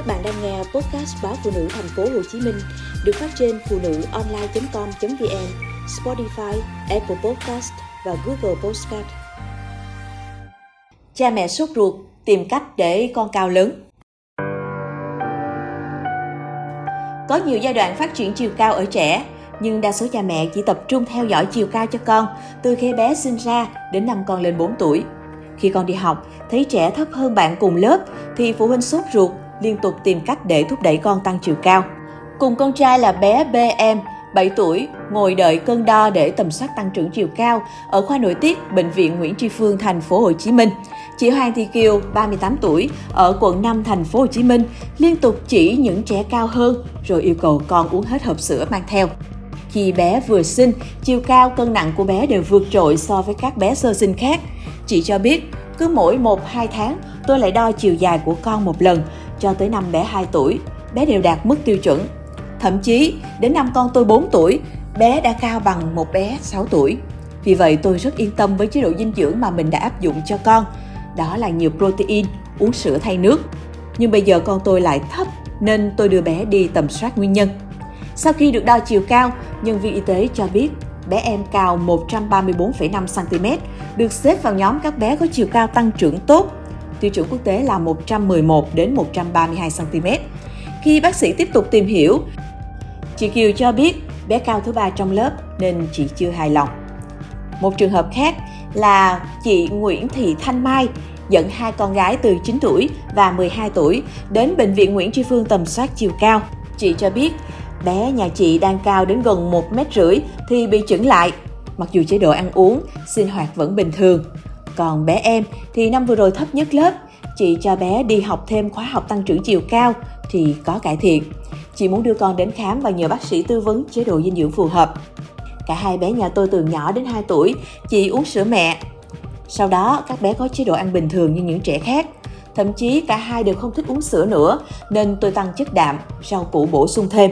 Các bạn đang nghe podcast báo phụ nữ thành phố Hồ Chí Minh được phát trên phụ nữ online.com.vn, Spotify, Apple Podcast và Google Podcast. Cha mẹ sốt ruột tìm cách để con cao lớn. Có nhiều giai đoạn phát triển chiều cao ở trẻ, nhưng đa số cha mẹ chỉ tập trung theo dõi chiều cao cho con từ khi bé sinh ra đến năm con lên 4 tuổi. Khi con đi học, thấy trẻ thấp hơn bạn cùng lớp thì phụ huynh sốt ruột liên tục tìm cách để thúc đẩy con tăng chiều cao. Cùng con trai là bé BM, 7 tuổi, ngồi đợi cân đo để tầm soát tăng trưởng chiều cao ở khoa nội tiết Bệnh viện Nguyễn Tri Phương, thành phố Hồ Chí Minh. Chị Hoàng Thị Kiều, 38 tuổi, ở quận 5, thành phố Hồ Chí Minh, liên tục chỉ những trẻ cao hơn rồi yêu cầu con uống hết hộp sữa mang theo. Khi bé vừa sinh, chiều cao cân nặng của bé đều vượt trội so với các bé sơ sinh khác. Chị cho biết, cứ mỗi 1-2 tháng tôi lại đo chiều dài của con một lần cho tới năm bé 2 tuổi, bé đều đạt mức tiêu chuẩn. Thậm chí, đến năm con tôi 4 tuổi, bé đã cao bằng một bé 6 tuổi. Vì vậy tôi rất yên tâm với chế độ dinh dưỡng mà mình đã áp dụng cho con. Đó là nhiều protein, uống sữa thay nước. Nhưng bây giờ con tôi lại thấp nên tôi đưa bé đi tầm soát nguyên nhân. Sau khi được đo chiều cao, nhân viên y tế cho biết bé em cao 134,5 cm, được xếp vào nhóm các bé có chiều cao tăng trưởng tốt tiêu chuẩn quốc tế là 111 đến 132 cm. Khi bác sĩ tiếp tục tìm hiểu, chị Kiều cho biết bé cao thứ ba trong lớp nên chị chưa hài lòng. Một trường hợp khác là chị Nguyễn Thị Thanh Mai dẫn hai con gái từ 9 tuổi và 12 tuổi đến bệnh viện Nguyễn Tri Phương tầm soát chiều cao. Chị cho biết bé nhà chị đang cao đến gần 1 mét rưỡi thì bị chững lại. Mặc dù chế độ ăn uống, sinh hoạt vẫn bình thường, còn bé em thì năm vừa rồi thấp nhất lớp, chị cho bé đi học thêm khóa học tăng trưởng chiều cao thì có cải thiện. Chị muốn đưa con đến khám và nhờ bác sĩ tư vấn chế độ dinh dưỡng phù hợp. Cả hai bé nhà tôi từ nhỏ đến 2 tuổi, chị uống sữa mẹ. Sau đó, các bé có chế độ ăn bình thường như những trẻ khác. Thậm chí cả hai đều không thích uống sữa nữa, nên tôi tăng chất đạm, rau củ bổ sung thêm.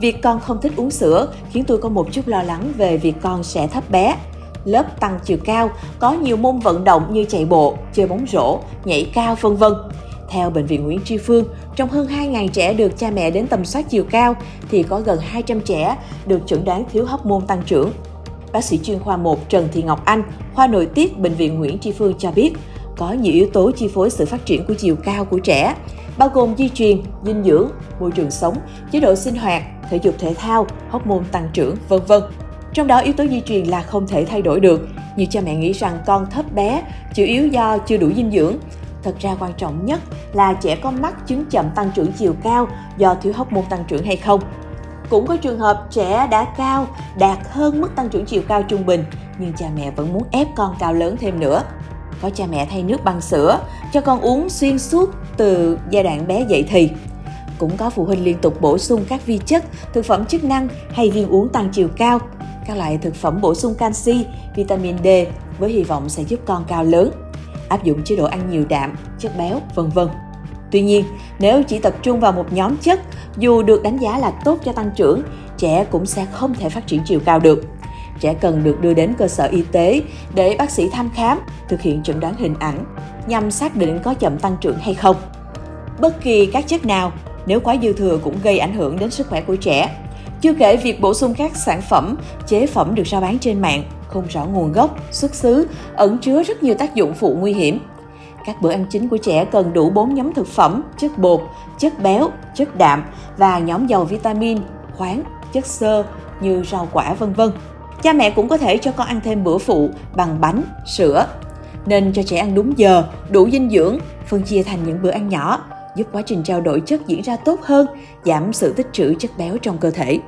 Việc con không thích uống sữa khiến tôi có một chút lo lắng về việc con sẽ thấp bé lớp tăng chiều cao, có nhiều môn vận động như chạy bộ, chơi bóng rổ, nhảy cao vân vân. Theo Bệnh viện Nguyễn Tri Phương, trong hơn 2.000 trẻ được cha mẹ đến tầm soát chiều cao thì có gần 200 trẻ được chẩn đoán thiếu hóc môn tăng trưởng. Bác sĩ chuyên khoa 1 Trần Thị Ngọc Anh, khoa nội tiết Bệnh viện Nguyễn Tri Phương cho biết, có nhiều yếu tố chi phối sự phát triển của chiều cao của trẻ, bao gồm di truyền, dinh dưỡng, môi trường sống, chế độ sinh hoạt, thể dục thể thao, hóc môn tăng trưởng, vân vân. Trong đó yếu tố di truyền là không thể thay đổi được. Nhiều cha mẹ nghĩ rằng con thấp bé chủ yếu do chưa đủ dinh dưỡng. Thật ra quan trọng nhất là trẻ có mắc chứng chậm tăng trưởng chiều cao do thiếu hóc môn tăng trưởng hay không. Cũng có trường hợp trẻ đã cao, đạt hơn mức tăng trưởng chiều cao trung bình, nhưng cha mẹ vẫn muốn ép con cao lớn thêm nữa. Có cha mẹ thay nước bằng sữa, cho con uống xuyên suốt từ giai đoạn bé dậy thì. Cũng có phụ huynh liên tục bổ sung các vi chất, thực phẩm chức năng hay viên uống tăng chiều cao các loại thực phẩm bổ sung canxi, vitamin D với hy vọng sẽ giúp con cao lớn, áp dụng chế độ ăn nhiều đạm, chất béo, vân vân. Tuy nhiên, nếu chỉ tập trung vào một nhóm chất, dù được đánh giá là tốt cho tăng trưởng, trẻ cũng sẽ không thể phát triển chiều cao được. Trẻ cần được đưa đến cơ sở y tế để bác sĩ thăm khám, thực hiện chẩn đoán hình ảnh nhằm xác định có chậm tăng trưởng hay không. Bất kỳ các chất nào nếu quá dư thừa cũng gây ảnh hưởng đến sức khỏe của trẻ chưa kể việc bổ sung các sản phẩm, chế phẩm được rao bán trên mạng không rõ nguồn gốc, xuất xứ, ẩn chứa rất nhiều tác dụng phụ nguy hiểm. Các bữa ăn chính của trẻ cần đủ 4 nhóm thực phẩm, chất bột, chất béo, chất đạm và nhóm dầu vitamin, khoáng, chất xơ như rau quả vân vân. Cha mẹ cũng có thể cho con ăn thêm bữa phụ bằng bánh, sữa. Nên cho trẻ ăn đúng giờ, đủ dinh dưỡng, phân chia thành những bữa ăn nhỏ, giúp quá trình trao đổi chất diễn ra tốt hơn, giảm sự tích trữ chất béo trong cơ thể.